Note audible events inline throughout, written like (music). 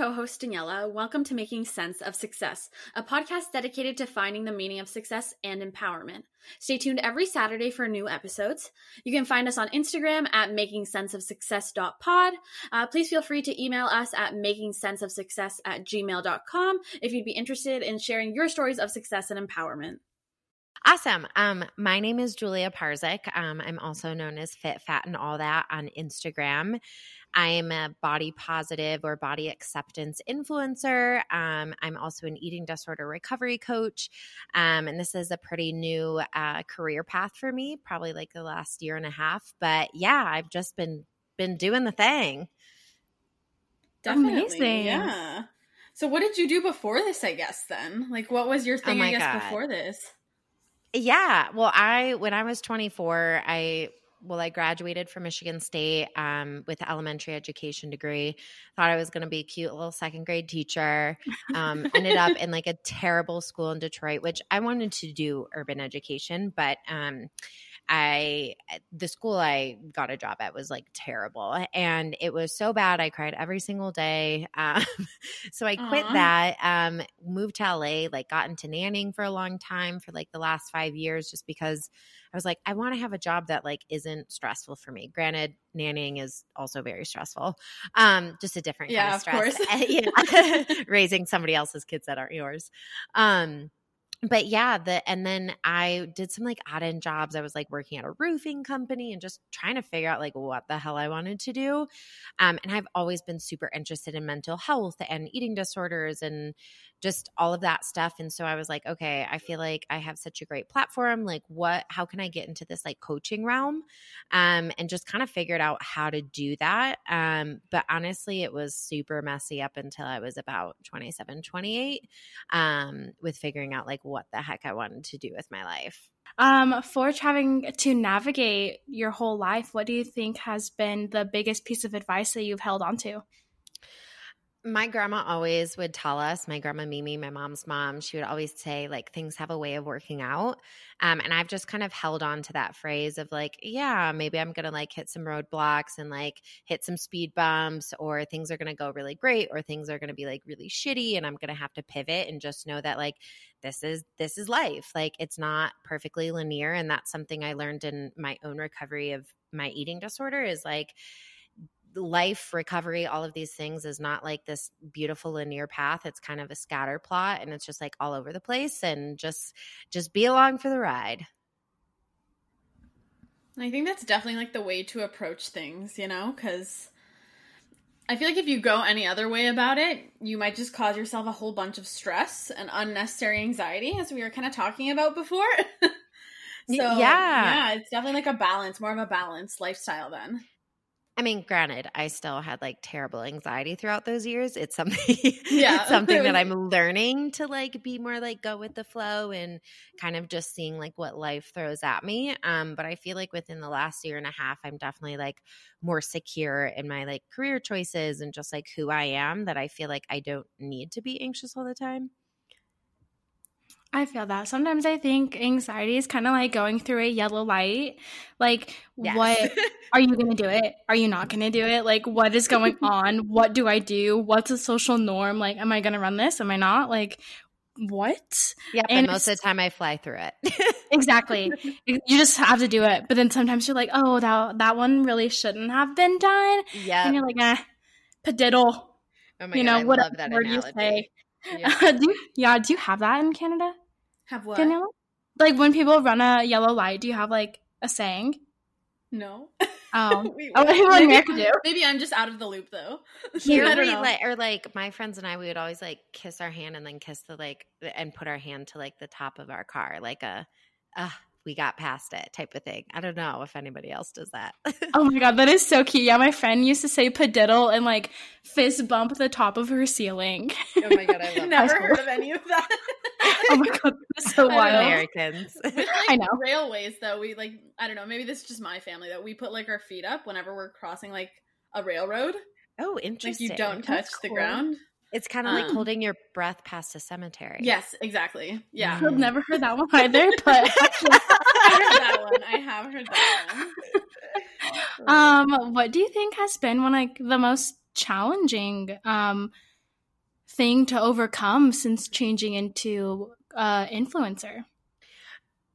co host, Daniela. Welcome to Making Sense of Success, a podcast dedicated to finding the meaning of success and empowerment. Stay tuned every Saturday for new episodes. You can find us on Instagram at makingsenseofsuccess.pod. Uh, please feel free to email us at makingsenseofsuccess at gmail.com if you'd be interested in sharing your stories of success and empowerment. Awesome. Um, my name is Julia Parzyck. Um, I'm also known as Fit, Fat, and All That on Instagram. I am a body positive or body acceptance influencer. Um, I'm also an eating disorder recovery coach. Um, and this is a pretty new uh, career path for me, probably like the last year and a half. But yeah, I've just been been doing the thing. Definitely. Amazing. Yeah. So what did you do before this, I guess, then? Like what was your oh thing, oh I guess, God. before this? Yeah. Well, I when I was 24, I well, I graduated from Michigan State um, with elementary education degree. Thought I was going to be a cute little second grade teacher. Um, ended up in like a terrible school in Detroit, which I wanted to do urban education, but um, I the school I got a job at was like terrible, and it was so bad. I cried every single day. Um, (laughs) so I quit Aww. that. Um, moved to LA. Like got into nannying for a long time for like the last five years, just because I was like, I want to have a job that like isn't stressful for me. Granted, nannying is also very stressful. Um, just a different yeah, kind of stress. Of course. (laughs) (laughs) raising somebody else's kids that aren't yours. Um, but yeah, the and then I did some like odd end jobs. I was like working at a roofing company and just trying to figure out like what the hell I wanted to do. Um, and I've always been super interested in mental health and eating disorders and just all of that stuff. And so I was like, okay, I feel like I have such a great platform. Like, what, how can I get into this like coaching realm? Um, and just kind of figured out how to do that. Um, but honestly, it was super messy up until I was about 27, 28, um, with figuring out like what the heck I wanted to do with my life. Um, for having to navigate your whole life, what do you think has been the biggest piece of advice that you've held onto? My grandma always would tell us my grandma mimi my mom's mom she would always say like things have a way of working out. Um, and i've just kind of held on to that phrase of like yeah maybe i'm gonna like hit some roadblocks and like hit some speed bumps or things are gonna go really great or things are gonna be like really shitty and i'm gonna have to pivot and just know that like this is this is life. Like it's not perfectly linear and that's something i learned in my own recovery of my eating disorder is like life recovery all of these things is not like this beautiful linear path. It's kind of a scatter plot and it's just like all over the place and just just be along for the ride. I think that's definitely like the way to approach things you know because i feel like if you go any other way about it you might just cause yourself a whole bunch of stress and unnecessary anxiety as we were kind of talking about before. (laughs) So yeah. yeah it's definitely like a balance more of a balanced lifestyle then I mean, granted, I still had like terrible anxiety throughout those years. It's something, yeah, it's (laughs) something that (laughs) I'm learning to like be more like go with the flow and kind of just seeing like what life throws at me. Um, but I feel like within the last year and a half, I'm definitely like more secure in my like career choices and just like who I am. That I feel like I don't need to be anxious all the time. I feel that. Sometimes I think anxiety is kind of like going through a yellow light. Like, yes. what (laughs) are you going to do it? Are you not going to do it? Like, what is going (laughs) on? What do I do? What's a social norm? Like, am I going to run this? Am I not? Like, what? Yeah, and most of the time I fly through it. (laughs) exactly. You just have to do it. But then sometimes you're like, oh, that that one really shouldn't have been done. Yeah. And you're like, eh, padiddle. Oh my you God, know, I whatever word you say. Yeah. do you, yeah, do you have that in Canada? Have what? Daniela? Like when people run a yellow light, do you have like a saying? No. Oh, (laughs) Wait, oh, people in America do. Maybe I'm just out of the loop though. (laughs) Here we like, or like my friends and I, we would always like kiss our hand and then kiss the like and put our hand to like the top of our car, like a, uh, we got past it type of thing. I don't know if anybody else does that. (laughs) oh my god, that is so cute. Yeah, my friend used to say padiddle and like fist bump the top of her ceiling. Oh my god, I (laughs) love never heard of any of that. oh my god, that's so (laughs) wild. Americans. Like, I know. Railways though, we like I don't know, maybe this is just my family that we put like our feet up whenever we're crossing like a railroad. Oh, interesting. Like you don't touch the ground. It's kind of um, like holding your breath past a cemetery. Yes, exactly. Yeah. I've never heard that one (laughs) either, but I heard that one. I have heard that one. (laughs) um, what do you think has been one like the most challenging um thing to overcome since changing into uh, influencer?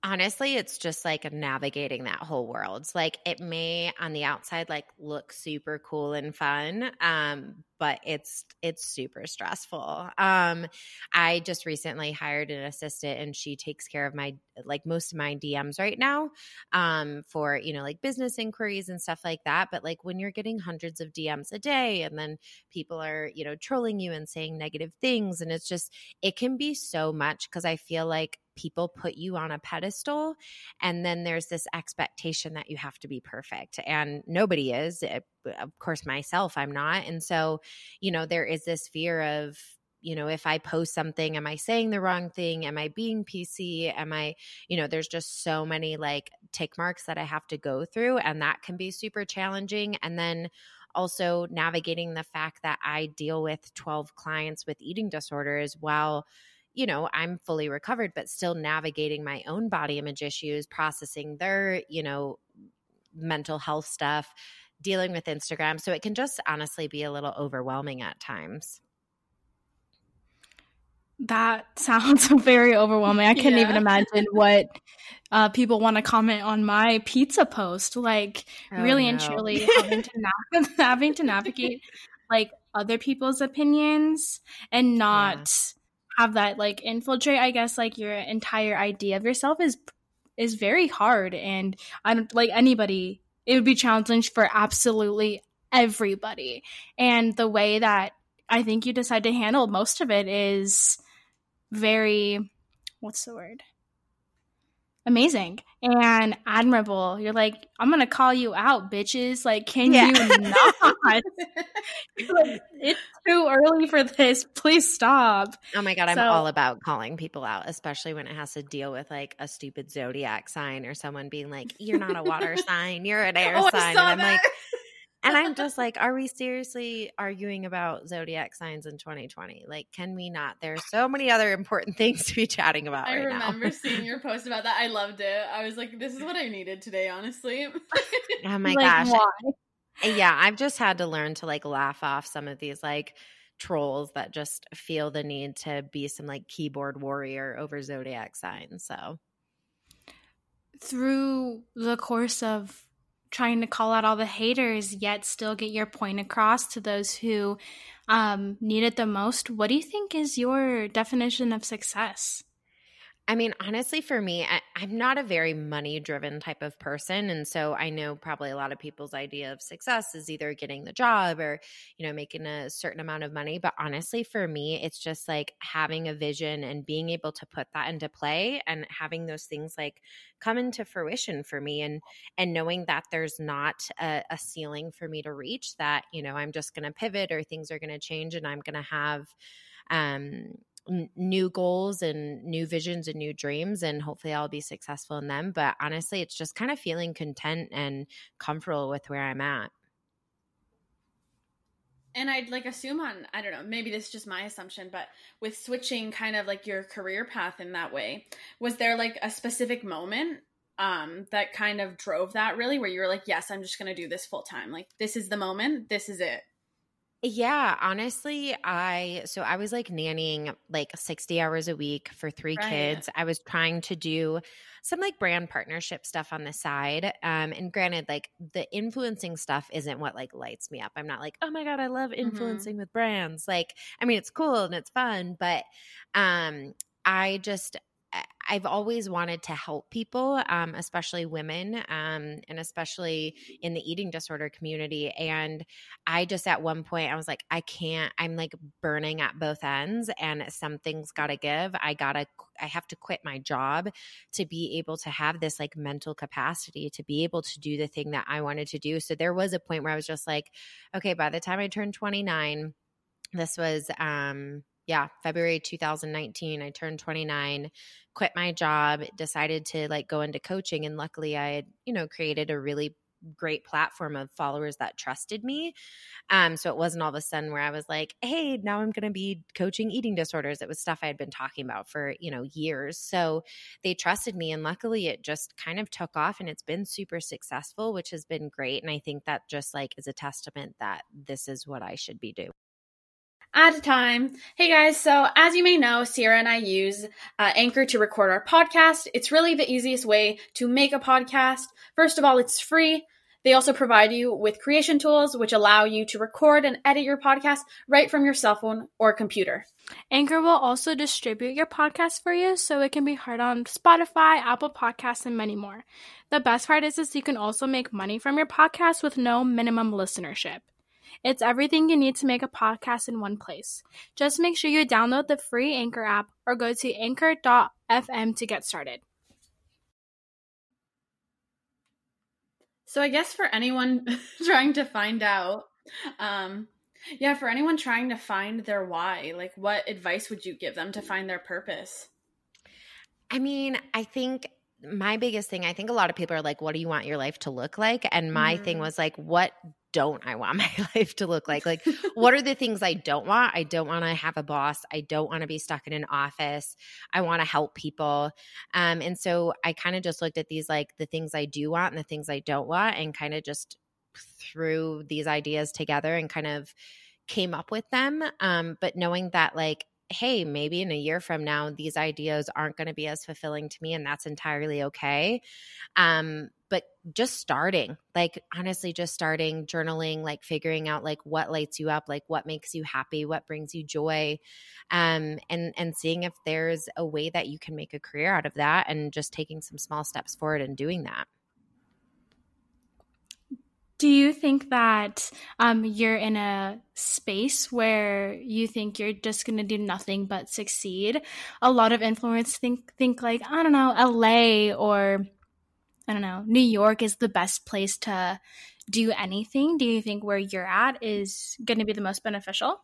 Honestly it's just like navigating that whole world. Like it may on the outside like look super cool and fun um but it's it's super stressful. Um i just recently hired an assistant and she takes care of my like most of my dms right now um for you know like business inquiries and stuff like that. But like when you're getting hundreds of dms a day and then people are you know trolling you and saying negative things and it's just it can be so much because i feel like people put you on a pedestal and then there's this expectation that you have to be perfect and nobody is it, eh, of course myself i'm not and so you know there is this fear of you know if i post something am i saying the wrong thing? Am i being pc am i you know there's just so many like tick marks that i have to go through and that can be super challenging and then also navigating the fact that i deal with 12 clients with eating disorders while you know, I'm fully recovered, but still navigating my own body image issues, processing their, you know, mental health stuff, dealing with Instagram. So it can just honestly be a little overwhelming at times. That (laughs) sounds very overwhelming. I couldn't yeah. even imagine (laughs) what uh, people want to comment on my pizza post. Like, oh, really no. and truly (laughs) having to, nav- having to navigate like other people's opinions and not. Yeah have that like infiltrate i guess like your entire idea of yourself is is very hard. And i don't like anybody it would be challenging for absolutely everybody. And the way that i think you decide to handle most of it is very what's the word amazing and admirable. You're like, I'm gonna call you out, bitches. Like, can yeah. you (laughs) not? like, it's too early for this. Please stop. Oh my god, I'm all about calling people out, especially when it has to deal with like a stupid zodiac sign or someone being like, "You're not a water (laughs) sign, you're an oh, air oh, sign," and I'm that. like and I'm just like, are we seriously arguing about zodiac signs in 2020? Like, can we not? There are so many other important (laughs) things to be chatting about. I right remember (laughs) seeing your post about that. I loved it. I was like, this is what I needed today, honestly. (laughs) oh my like, gosh. Why? Yeah, I've just had to learn to like laugh off some of these like trolls that just feel the need to be some like keyboard warrior over zodiac signs. So through the course of trying to call out all the haters yet still get your point across to those who um, need it the most. What do you think is your definition of success I mean, honestly, for me, I, am not a very money driven type of person. And so I know probably a lot of people's idea of success is either getting the job or, you know, making a certain amount of money. But honestly, for me, it's just like having a vision and being able to put that into play and having those things like come into fruition for me and and knowing that there's not a, a ceiling for me to reach that, you know, I'm just gonna pivot or things are gonna change and I'm gonna have um new goals and new visions and new dreams and hopefully I'll be successful in them but honestly it's just kind of feeling content and comfortable with where I'm at. And I'd like assume on I don't know maybe this is just my assumption but with switching kind of like your career path in that way was there like a specific moment um that kind of drove that really where you were like yes I'm just going to do this full time. Like this is the moment this is it yeah, honestly, I so I was like nannying like 60 hours a week for three right. kids. I was trying to do some like brand partnership stuff on the side. Um and granted like the influencing stuff isn't what like lights me up. I'm not like, "Oh my god, I love mm-hmm. influencing mm-hmm. with brands." Like I mean, it's cool and it's fun, but um I just I've always wanted to help people, um, especially women, um, and especially in the eating disorder community. And I just at one point I was like, I can't. I'm like burning at both ends, and something's got to give. I gotta. I have to quit my job to be able to have this like mental capacity to be able to do the thing that I wanted to do. So there was a point where I was just like, okay, by the time I turned 29, this was um yeah, February 2019, I turned 29, quit my job, decided to like go into coaching. And luckily, I had, you know, created a really great platform of followers that trusted me. Um, so it wasn't all of a sudden where I was like, hey, now I'm going to be coaching eating disorders. It was stuff I had been talking about for, you know, years. So they trusted me. And luckily, it just kind of took off and it's been super successful, which has been great. And I think that just like is a testament that this is what I should be doing. At a time. Hey guys, so as you may know, Sierra and I use uh, Anchor to record our podcast. It's really the easiest way to make a podcast. First of all, it's free. They also provide you with creation tools which allow you to record and edit your podcast right from your cell phone or computer. Anchor will also distribute your podcast for you so it can be heard on Spotify, Apple Podcasts, and many more. The best part is, is you can also make money from your podcast with no minimum listenership. It's everything you need to make a podcast in one place. Just make sure you download the free Anchor app or go to anchor.fm to get started. So, I guess for anyone (laughs) trying to find out, um, yeah, for anyone trying to find their why, like what advice would you give them to find their purpose? I mean, I think my biggest thing, I think a lot of people are like, what do you want your life to look like? And my mm. thing was like, what don't I want (laughs) my life to look like? Like, what are the things I don't want? I don't want to have a boss. I don't want to be stuck in an office. I want to help people. Um, and so I kind of just looked at these, like the things I do want and the things I don't want, and kind of just threw these ideas together and kind of came up with them. Um, but knowing that, like, hey, maybe in a year from now, these ideas aren't going to be as fulfilling to me, and that's entirely okay. Um, just starting, like honestly, just starting journaling, like figuring out like what lights you up, like what makes you happy, what brings you joy, um, and and seeing if there's a way that you can make a career out of that, and just taking some small steps forward and doing that. Do you think that um, you're in a space where you think you're just going to do nothing but succeed? A lot of influencers think think like I don't know, LA or I don't know, New York is the best place to do anything. Do you think where you're at is going to be the most beneficial?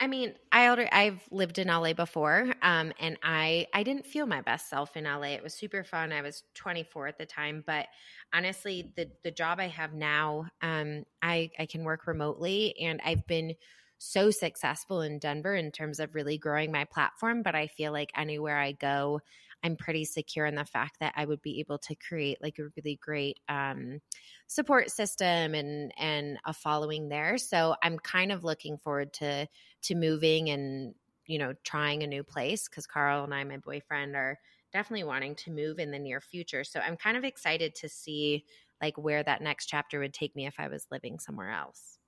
I mean, I already I've lived in LA before, um, and I I didn't feel my best self in LA. It was super fun. I was 24 at the time, but honestly, the the job I have now, um, I I can work remotely, and I've been so successful in Denver in terms of really growing my platform. But I feel like anywhere I go, I'm pretty secure in the fact that I would be able to create like a really great um, support system and and a following there. So I'm kind of looking forward to to moving and you know trying a new place because Carl and I, my boyfriend, are definitely wanting to move in the near future. So I'm kind of excited to see like where that next chapter would take me if I was living somewhere else.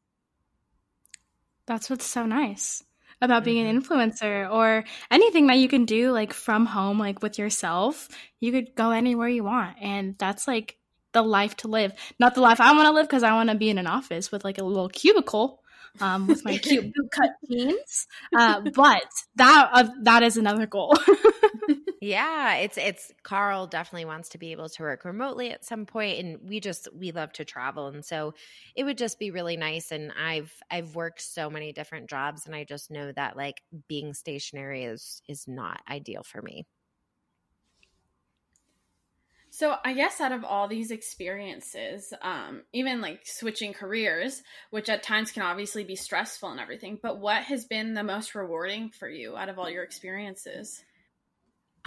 That's what's so nice about being mm-hmm. an influencer or anything that you can do like from home like with yourself you could go anywhere you want and that's like the life to live not the life i want to live because i want to be in an office with like a little cubicle um, with my cute (laughs) bootcut jeans uh, but that uh, that is another goal (laughs) yeah, it's it's Carl definitely wants to be able to work remotely at some point and we just we love to travel and so it would just be really nice and I've I've worked so many different jobs and I just know that like being stationary is is not ideal for me. So I guess out of all these experiences, um, even like switching careers, which at times can obviously be stressful and everything, but what has been the most rewarding for you out of all your experiences?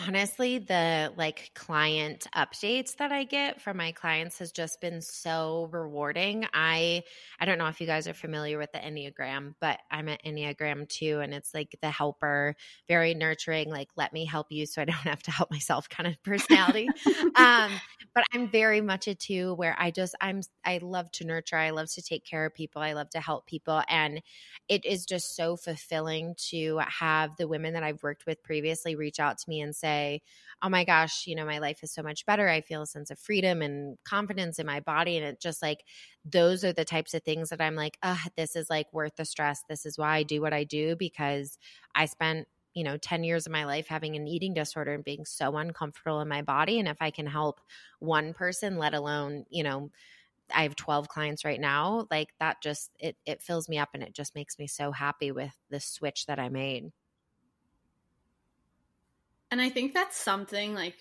Honestly the like client updates that i get from my clients has just been so rewarding. I i don't know if you guys are familiar with the enneagram but i'm an enneagram two and it's like the helper very nurturing like let me help you so i don't (laughs) have to help myself kind of personality. (laughs) Um but i'm very much a two where i just i'm i love to nurture i love to take care of people i love to help people and it is just so fulfilling to have the women that i've worked with previously reach out to me and say say, oh my gosh, you know, my life is so much better. I feel a sense of freedom and confidence in my body. And it just like, those are the types of things that I'm like, oh, this is like worth the stress. This is why I do what I do because I spent you know 10 years of my life having an eating disorder and being so uncomfortable in my body and if i can help one person let alone you know i have 12 clients right now like that just it it fills me up and it just makes me so happy with the switch that i made and I think that's something like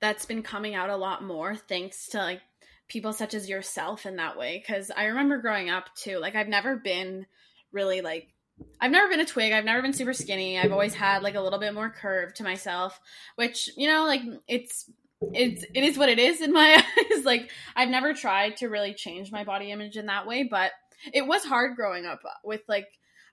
that's been coming out a lot more thanks to like people such as yourself in that way. Cause I remember growing up too, like I've never been really like I've never been a twig. I've never been super skinny. I've always had like a little bit more curve to myself, which, you know, like it's it's it is what it is in my (laughs) eyes. like I've never tried to really change my body image in that way, but it was hard growing up with like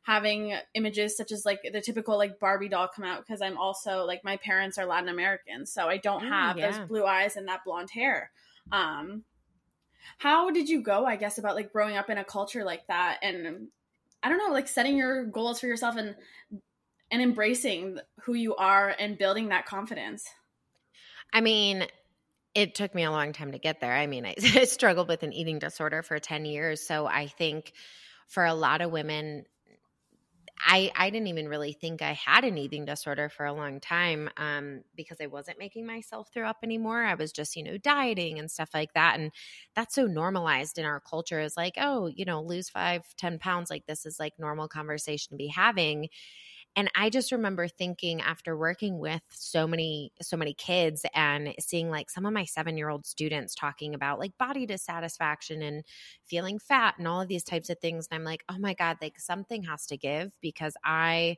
having images such as like the typical like Barbie doll come out because I'm also like my parents are Latin American, so I don't oh, have yeah. those blue eyes and that blonde hair. Um, how did you go, I guess, about like growing up in a culture like that and I don't know, like setting your goals for yourself and and embracing who you are and building that confidence? I mean, it took me a long time to get there. I mean, I, (laughs) I, struggled with an eating disorder for 10 years. So I think for a lot of women, I, I didn't even really think I had an eating disorder for a long time um, because I wasn't making myself throw up anymore. I was just, you know, dieting and stuff like that. And that's so normalized in our culture is like, oh, you know, lose five, ten pounds. Like this is like normal conversation to be having and i just remember thinking after working with so many so many kids and seeing like some of my 7 year old students talking about like body dissatisfaction and feeling fat and all of these types of things and i'm like oh my god like something has to give because i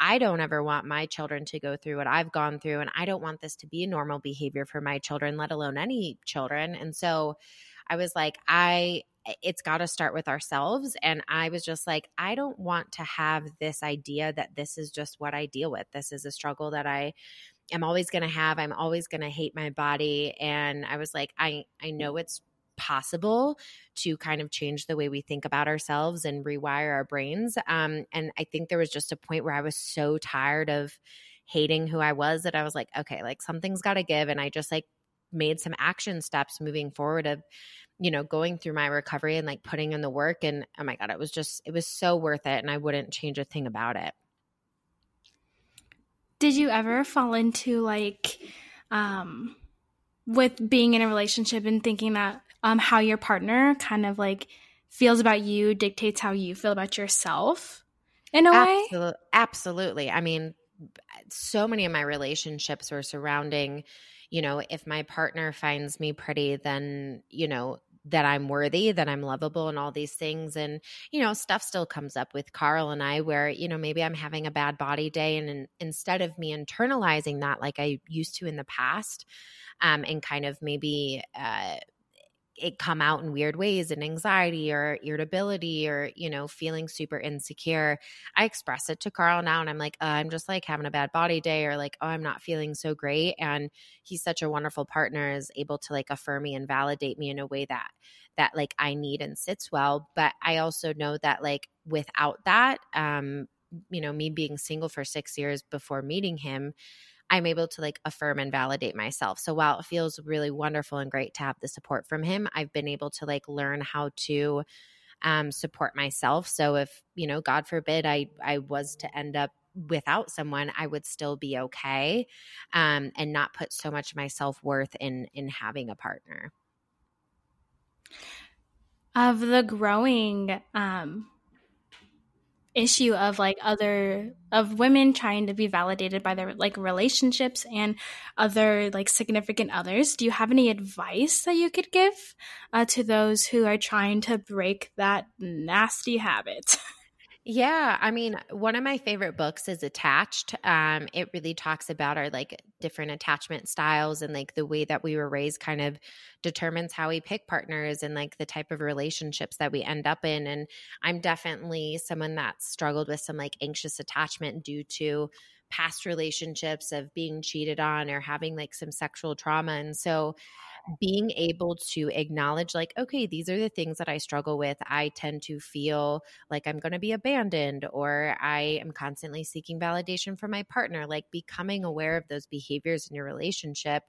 I don't ever want my children to go through what I've gone through. And I don't want this to be a normal behavior for my children, let alone any children. And so I was like, I it's got to start with ourselves. And I was just like, I don't want to have this idea that this is just what I deal with. This is a struggle that I am always going to have. I'm always going to hate my body. And I was like, I, I know it's possible to kind of change the way we think about ourselves and rewire our brains. Um, and I think there was just a point where I was so tired of hating who I was that I was like, okay, like something's got to give. And I just like made some action steps moving forward of you know, going through my recovery and like putting in the work. And oh my God, it was just, it was so worth it. And I wouldn't change a thing about it. Did you ever fall into like, um, with being in a relationship and thinking that um, how your partner kind of like feels about you dictates how you feel about yourself in a Absol- way? Absolutely. I mean, so many of my relationships were surrounding, you know, if my partner finds me pretty, then, you know, that I'm worthy, that I'm lovable, and all these things. And, you know, stuff still comes up with Carl and I where, you know, maybe I'm having a bad body day. And in, instead of me internalizing that like I used to in the past, um, and kind of maybe, uh, it come out in weird ways and anxiety or irritability or you know feeling super insecure i express it to carl now and i'm like uh, i'm just like having a bad body day or like oh i'm not feeling so great and he's such a wonderful partner is able to like affirm me and validate me in a way that that like i need and sits well but i also know that like without that um you know me being single for 6 years before meeting him I'm able to like affirm and validate myself. So while it feels really wonderful and great to have the support from him, I've been able to like learn how to um, support myself. So if, you know, God forbid I I was to end up without someone, I would still be okay um, and not put so much of my self worth in in having a partner. Of the growing um, issue of like other of women trying to be validated by their like relationships and other like significant others. Do you have any advice that you could give uh, to those who are trying to break that nasty habit (laughs) Yeah, I mean, one of my favorite books is Attached. Um, it really talks about our like different attachment styles and like the way that we were raised kind of determines how we pick partners and like the type of relationships that we end up in. And I'm definitely someone that struggled with some like anxious attachment due to past relationships of being cheated on or having like some sexual trauma. And so being able to acknowledge like okay these are the things that i struggle with. I tend to feel like i'm going to be abandoned or i am constantly seeking validation from my partner like becoming aware of those behaviors in your relationship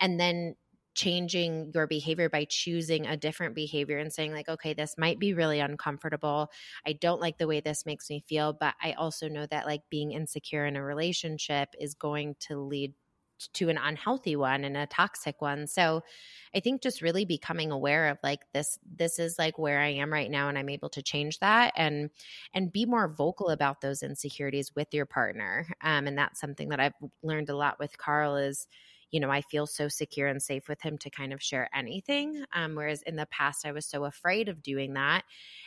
and then changing your behavior by choosing a different behavior and saying like okay this might be really uncomfortable. I don't like the way this makes me feel but i also know that like being insecure in a relationship is going to lead to an unhealthy one and a toxic one. So I think just really becoming aware of like this this is like where I am right now and I'm able to change that and and be more vocal about those insecurities with your partner. Um, and that's something that I've learned a lot with Carl is you know, I feel so secure and safe with him to kind of share anything. Um, whereas in the past, I was so afraid of doing that.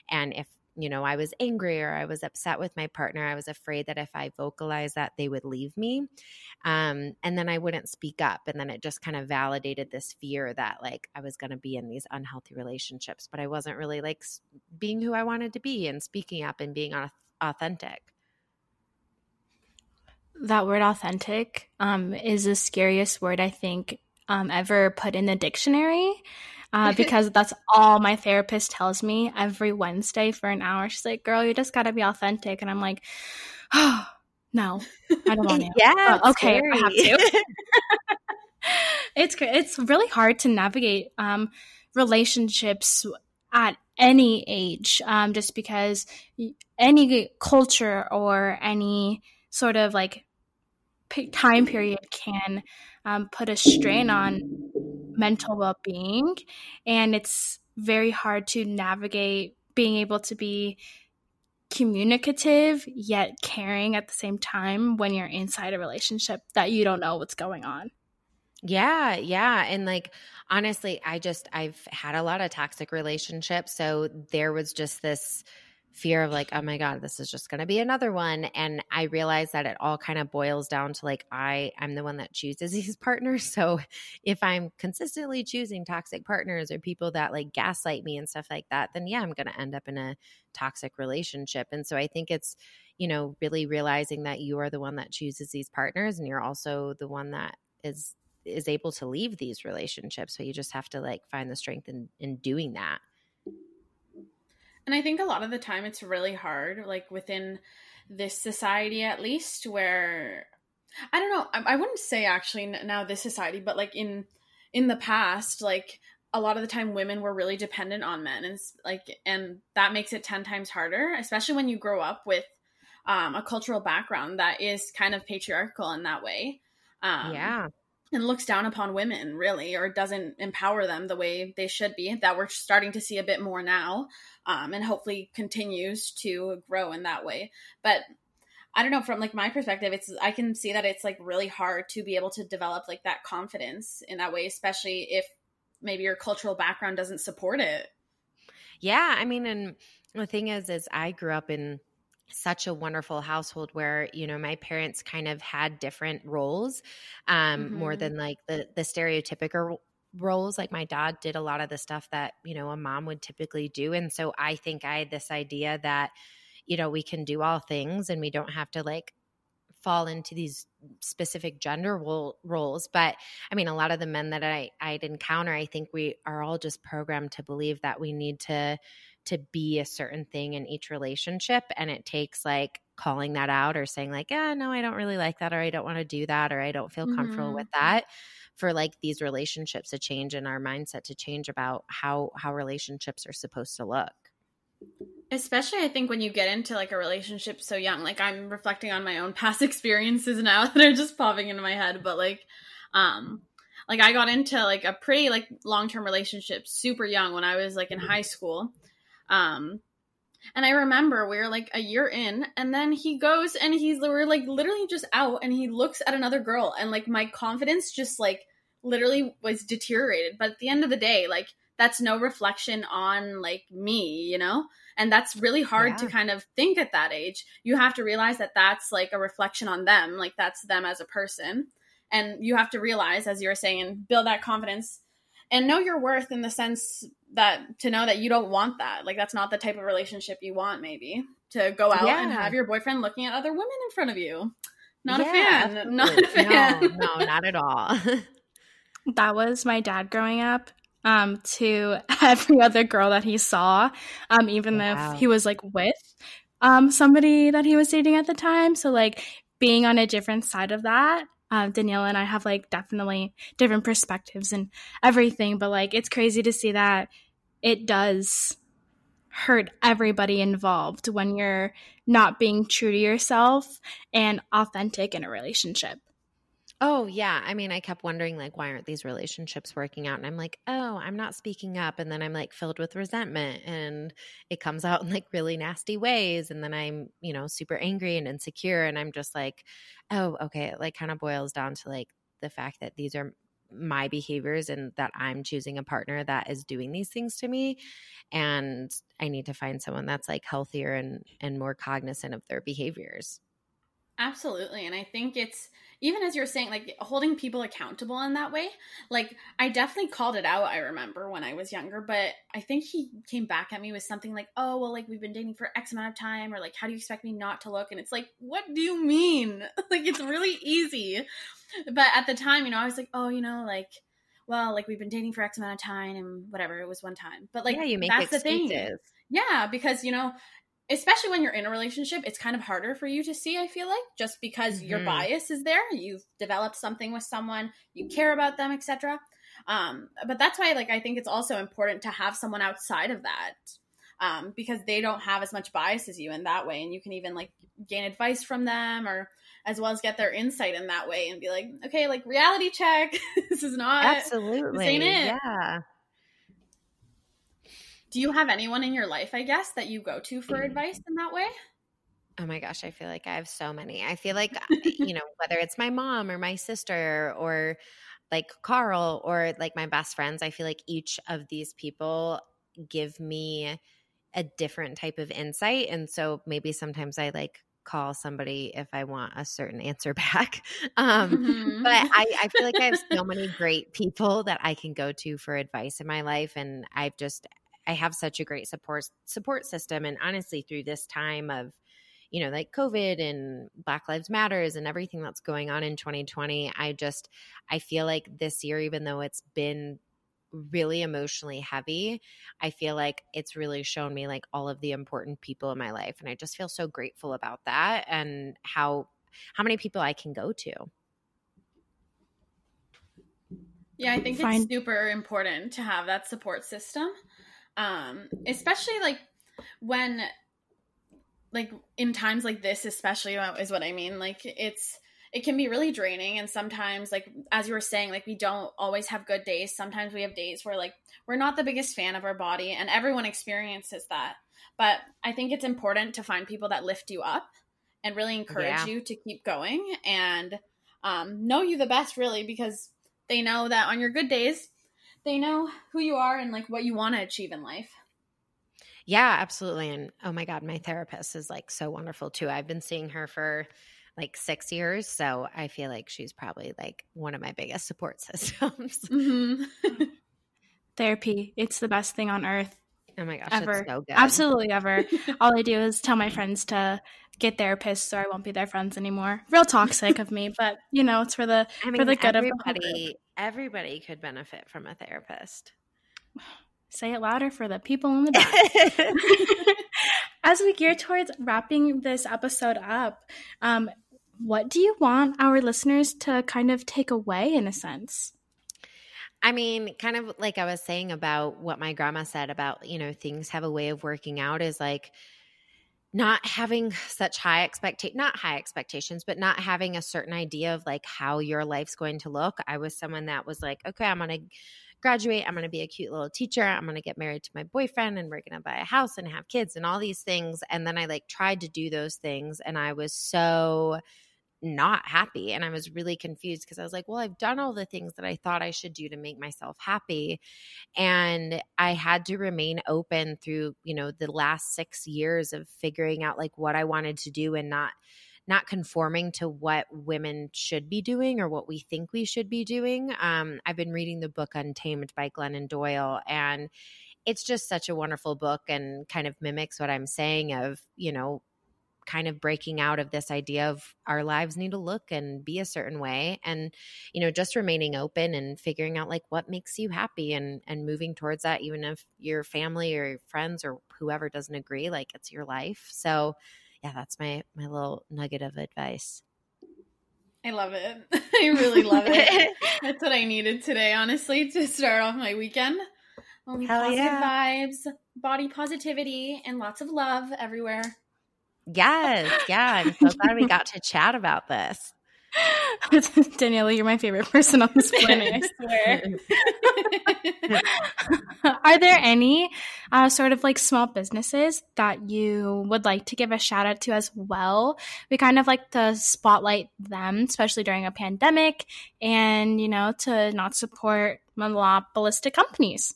And if you know, I was angry or I was upset with my partner, I was afraid that if I vocalized that, they would leave me. Um, and then I wouldn't speak up. And then it just kind of validated this fear that like I was going to be in these unhealthy relationships, but I wasn't really like being who I wanted to be and speaking up and being authentic that word authentic um, is the scariest word I think um, ever put in the dictionary uh, (laughs) because that's all my therapist tells me every Wednesday for an hour. She's like, "Girl, you just got to be authentic," and I'm like, "Oh, no, I don't want (laughs) to." yeah, okay, scary. I have to. (laughs) it's it's really hard to navigate um, relationships at any age, um, just because any culture or any sort of like time period can um, put a strain on mental well being. And it's very hard to navigate being able to be communicative yet caring at the same time when you're inside a relationship that you don't know what's going on. Yeah, yeah. And like honestly, I just I've had a lot of toxic relationships, so there was just this fear of like, oh my God, this is just going to be another one. And I realized that it all kind of boils down to like, I, I'm the one that chooses (laughs) these partners. So if I'm consistently choosing toxic partners or people that like gaslight me and stuff like that, then yeah, I'm going to end up in a toxic relationship. And so I think it's, you know, really realizing that you are the one that chooses these partners and you're also the one that is is able to leave these relationships. So you just have to like find the strength in in doing that. And I think a lot of the time it's really hard, like within this society at least, where I don't know, I, I wouldn't say actually now this society, but like in in the past, like a lot of the time women were really dependent on men and like and that makes it 10 times harder especially when you grow up with um, a cultural background that is kind of patriarchal in that way. Um, yeah and looks down upon women really or doesn't empower them the way they should be that we're starting to see a bit more now um, and hopefully continues to grow in that way. But i don't know from like my perspective it's i can see that it's like really hard to be able to develop like that confidence in that way especially if maybe your cultural background doesn't support it. Yeah i mean and the thing is is i grew up in such a wonderful household where you know my parents kind of had different roles um mm-hmm. more than like the the stereotypical roles like my dad did a lot of the stuff that you know a mom would typically do and so i think i had this idea that you know we can do all things and we don't have to like fall into these specific gender role, roles but i mean a lot of the men that i i'd encounter i think we are all just programmed to believe that we need to to be a certain thing in each relationship and it takes like calling that out or saying like yeah no i don't really like that or i don't want to do that or i don't feel comfortable mm-hmm. with that for like these relationships to change and our mindset to change about how how relationships are supposed to look especially i think when you get into like a relationship so young like i'm reflecting on my own past (laughs) experiences now that are just popping into my head but like um like i got into like a pretty like long-term relationship super young when i was like in high school um, and I remember we were like a year in, and then he goes and he's we're like literally just out, and he looks at another girl, and like my confidence just like literally was deteriorated. But at the end of the day, like that's no reflection on like me, you know? And that's really hard yeah. to kind of think at that age. You have to realize that that's like a reflection on them, like that's them as a person. And you have to realize, as you were saying, and build that confidence and know your worth in the sense that to know that you don't want that. Like that's not the type of relationship you want, maybe to go out yeah. and have your boyfriend looking at other women in front of you. Not yeah, a fan. Absolutely. Not a fan. No, no, not at all. (laughs) that was my dad growing up. Um, to (laughs) every other girl that he saw, um, even wow. if he was like with um somebody that he was dating at the time. So like being on a different side of that uh, Danielle and I have like definitely different perspectives and everything, but like it's crazy to see that it does hurt everybody involved when you're not being true to yourself and authentic in a relationship. Oh, yeah. I mean, I kept wondering, like, why aren't these relationships working out? And I'm like, oh, I'm not speaking up. And then I'm like filled with resentment and it comes (laughs) out in like really nasty ways. And then I'm, you know, super angry and insecure. And I'm just like, oh, okay. It like kind of boils down to like the fact that these are my behaviors and that I'm choosing a partner that is doing these things to me. And I need to find someone that's like healthier and, and more cognizant of their behaviors. Absolutely. And I think it's even as you're saying, like holding people accountable in that way, like I definitely called it out. I remember when I was younger, but I think he came back at me with something like, "Oh, well, like we've been dating for X amount of time," or like, "How do you expect me not to look?" And it's like, what do you mean? (laughs) like it's really easy. But at the time, you know, I was like, "Oh, you know, like." Well, like we've been dating for X amount of time and whatever, it was one time. But like yeah, you make that's excuses. the thing. Yeah, because you know, especially when you're in a relationship, it's kind of harder for you to see, I feel like, just because mm-hmm. your bias is there. You've developed something with someone, you care about them, etc. Um, but that's why like I think it's also important to have someone outside of that. Um, because they don't have as much bias as you in that way and you can even like gain advice from them or as well as get their insight in that way and be like okay like reality check (laughs) this is not absolutely this ain't it. yeah do you have anyone in your life, I guess, that you go to for mm. advice in that way? Oh my gosh, I feel like I have so many. I feel like, (laughs) you know, whether it's my mom or my sister or like Carl or like my best friends, I feel like each of these people give me a different type of insight. And so maybe sometimes I like call somebody if I want a certain answer (laughs) back. Um, mm-hmm. But I, I feel like I have (laughs) so many great people that I can go to for advice in my life. And I've just I have such a great support support system. And honestly, through this time of, you know, like COVID and Black Lives Matters and everything that's going on in 2020, I just I feel like this year, even though it's been really emotionally heavy, I feel like it's really shown me like all of the important people in my life. And I just feel so grateful about that and how how many people I can go to. Yeah, I think Fine. it's super important to have that support system um especially like when like in times like this especially is what i mean like it's it can be really draining and sometimes like as you were saying like we don't always have good days sometimes we have days where like we're not the biggest fan of our body and everyone experiences that but i think it's important to find people that lift you up and really encourage yeah. you to keep going and um, know you the best really because they know that on your good days they know who you are and like what you want to achieve in life. Yeah, absolutely. And oh my God, my therapist is like so wonderful too. I've been seeing her for like six years. So I feel like she's probably like one of my biggest support (laughs) systems. Mm-hmm. (laughs) Therapy, it's the best thing on earth. Oh my gosh, ever. So Absolutely ever. (laughs) All I do is tell my friends to get therapists or I won't be their friends anymore. Real toxic of me, but you know, it's for the (laughs) I mean, for the good of everybody. Everybody could benefit from a therapist. (sighs) Say it louder for the people in the back. (laughs) As we gear towards wrapping this episode up, um, what do you want our listeners to kind of take away in a sense? I mean, kind of like I was saying about what my grandma said about, you know, things have a way of working out is like not having such high expectation not high expectations but not having a certain idea of like how your life's going to look. I was someone that was like okay i'm going to graduate. I'm going to be a cute little teacher. I'm going to get married to my boyfriend and we're going to buy a house and have kids and all these things. And then i like tried to do those things and i was so not happy and i was really confused because i was like well i've done all the things that i thought i should do to make myself happy and i had to remain open through you know the last 6 years of figuring out like what i wanted to do and not not conforming to what women should be doing or what we think we should be doing um, i've been reading the book untamed by glennon doyle and it's just such a wonderful book and kind of mimics what i'm saying of you know kind of breaking out of this idea of our lives need to look and be a certain way and you know just remaining open and figuring out like what makes you happy and and moving towards that even if your family or your friends or whoever doesn't agree like it's your life so yeah that's my my little nugget of advice I love it. (laughs) I really love it. (laughs) That's what I needed today, honestly, to start off my weekend. Only Hell positive yeah. vibes, body positivity, and lots of love everywhere. Yes, yeah. I'm so glad we got to chat about this. (laughs) Daniela, you're my favorite person on this (laughs) planet, I swear. (laughs) Are there any uh, sort of like small businesses that you would like to give a shout out to as well? We kind of like to spotlight them, especially during a pandemic, and you know, to not support monopolistic companies.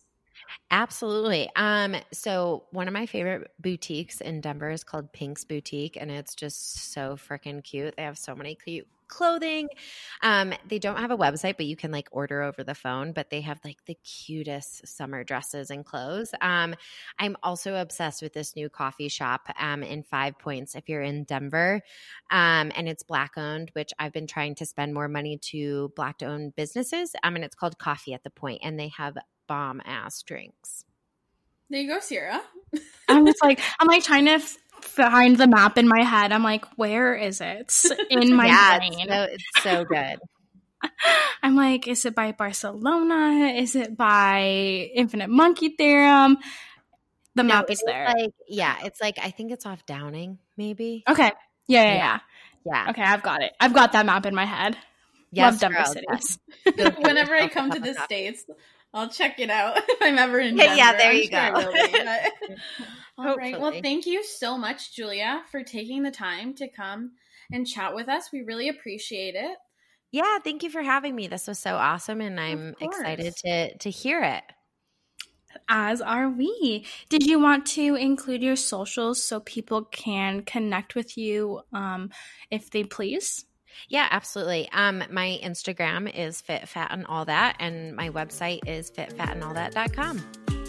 Absolutely. Um, so one of my favorite boutiques in Denver is called Pink's Boutique, and it's just so freaking cute. They have so many cute clothing. Um, they don't have a website, but you can like order over the phone. But they have like the cutest summer dresses and clothes. Um, I'm also obsessed with this new coffee shop um, in Five Points. If you're in Denver, um, and it's black owned, which I've been trying to spend more money to black owned businesses. Um, and it's called Coffee at the Point, and they have bomb ass drinks. There you go, Sierra. (laughs) I'm just like I'm like trying to find the map in my head. I'm like, where is it in my yeah, brain? It's so, it's so good. (laughs) I'm like, is it by Barcelona? Is it by Infinite Monkey Theorem? The map it is is there. Like, yeah, it's like I think it's off Downing, maybe. okay. Yeah, yeah, Yeah. yeah. Yeah. Okay, I've got it. I've got that map in my head. Yes, Love Denver girl, cities. yes. (laughs) Whenever I come to the States, I'll check it out (laughs) if I'm ever in Yeah, Denver. yeah, there I'm you sure I go. will be, (laughs) (laughs) All right. Well, thank you so much, Julia, for taking the time to come and chat with us. We really appreciate it. Yeah, thank you for having me. This was so awesome and I'm excited to to hear it. As are we. Did you want to include your socials so people can connect with you um, if they please? Yeah, absolutely. Um my Instagram is fit fat and all that and my website is fitfatandallthat.com.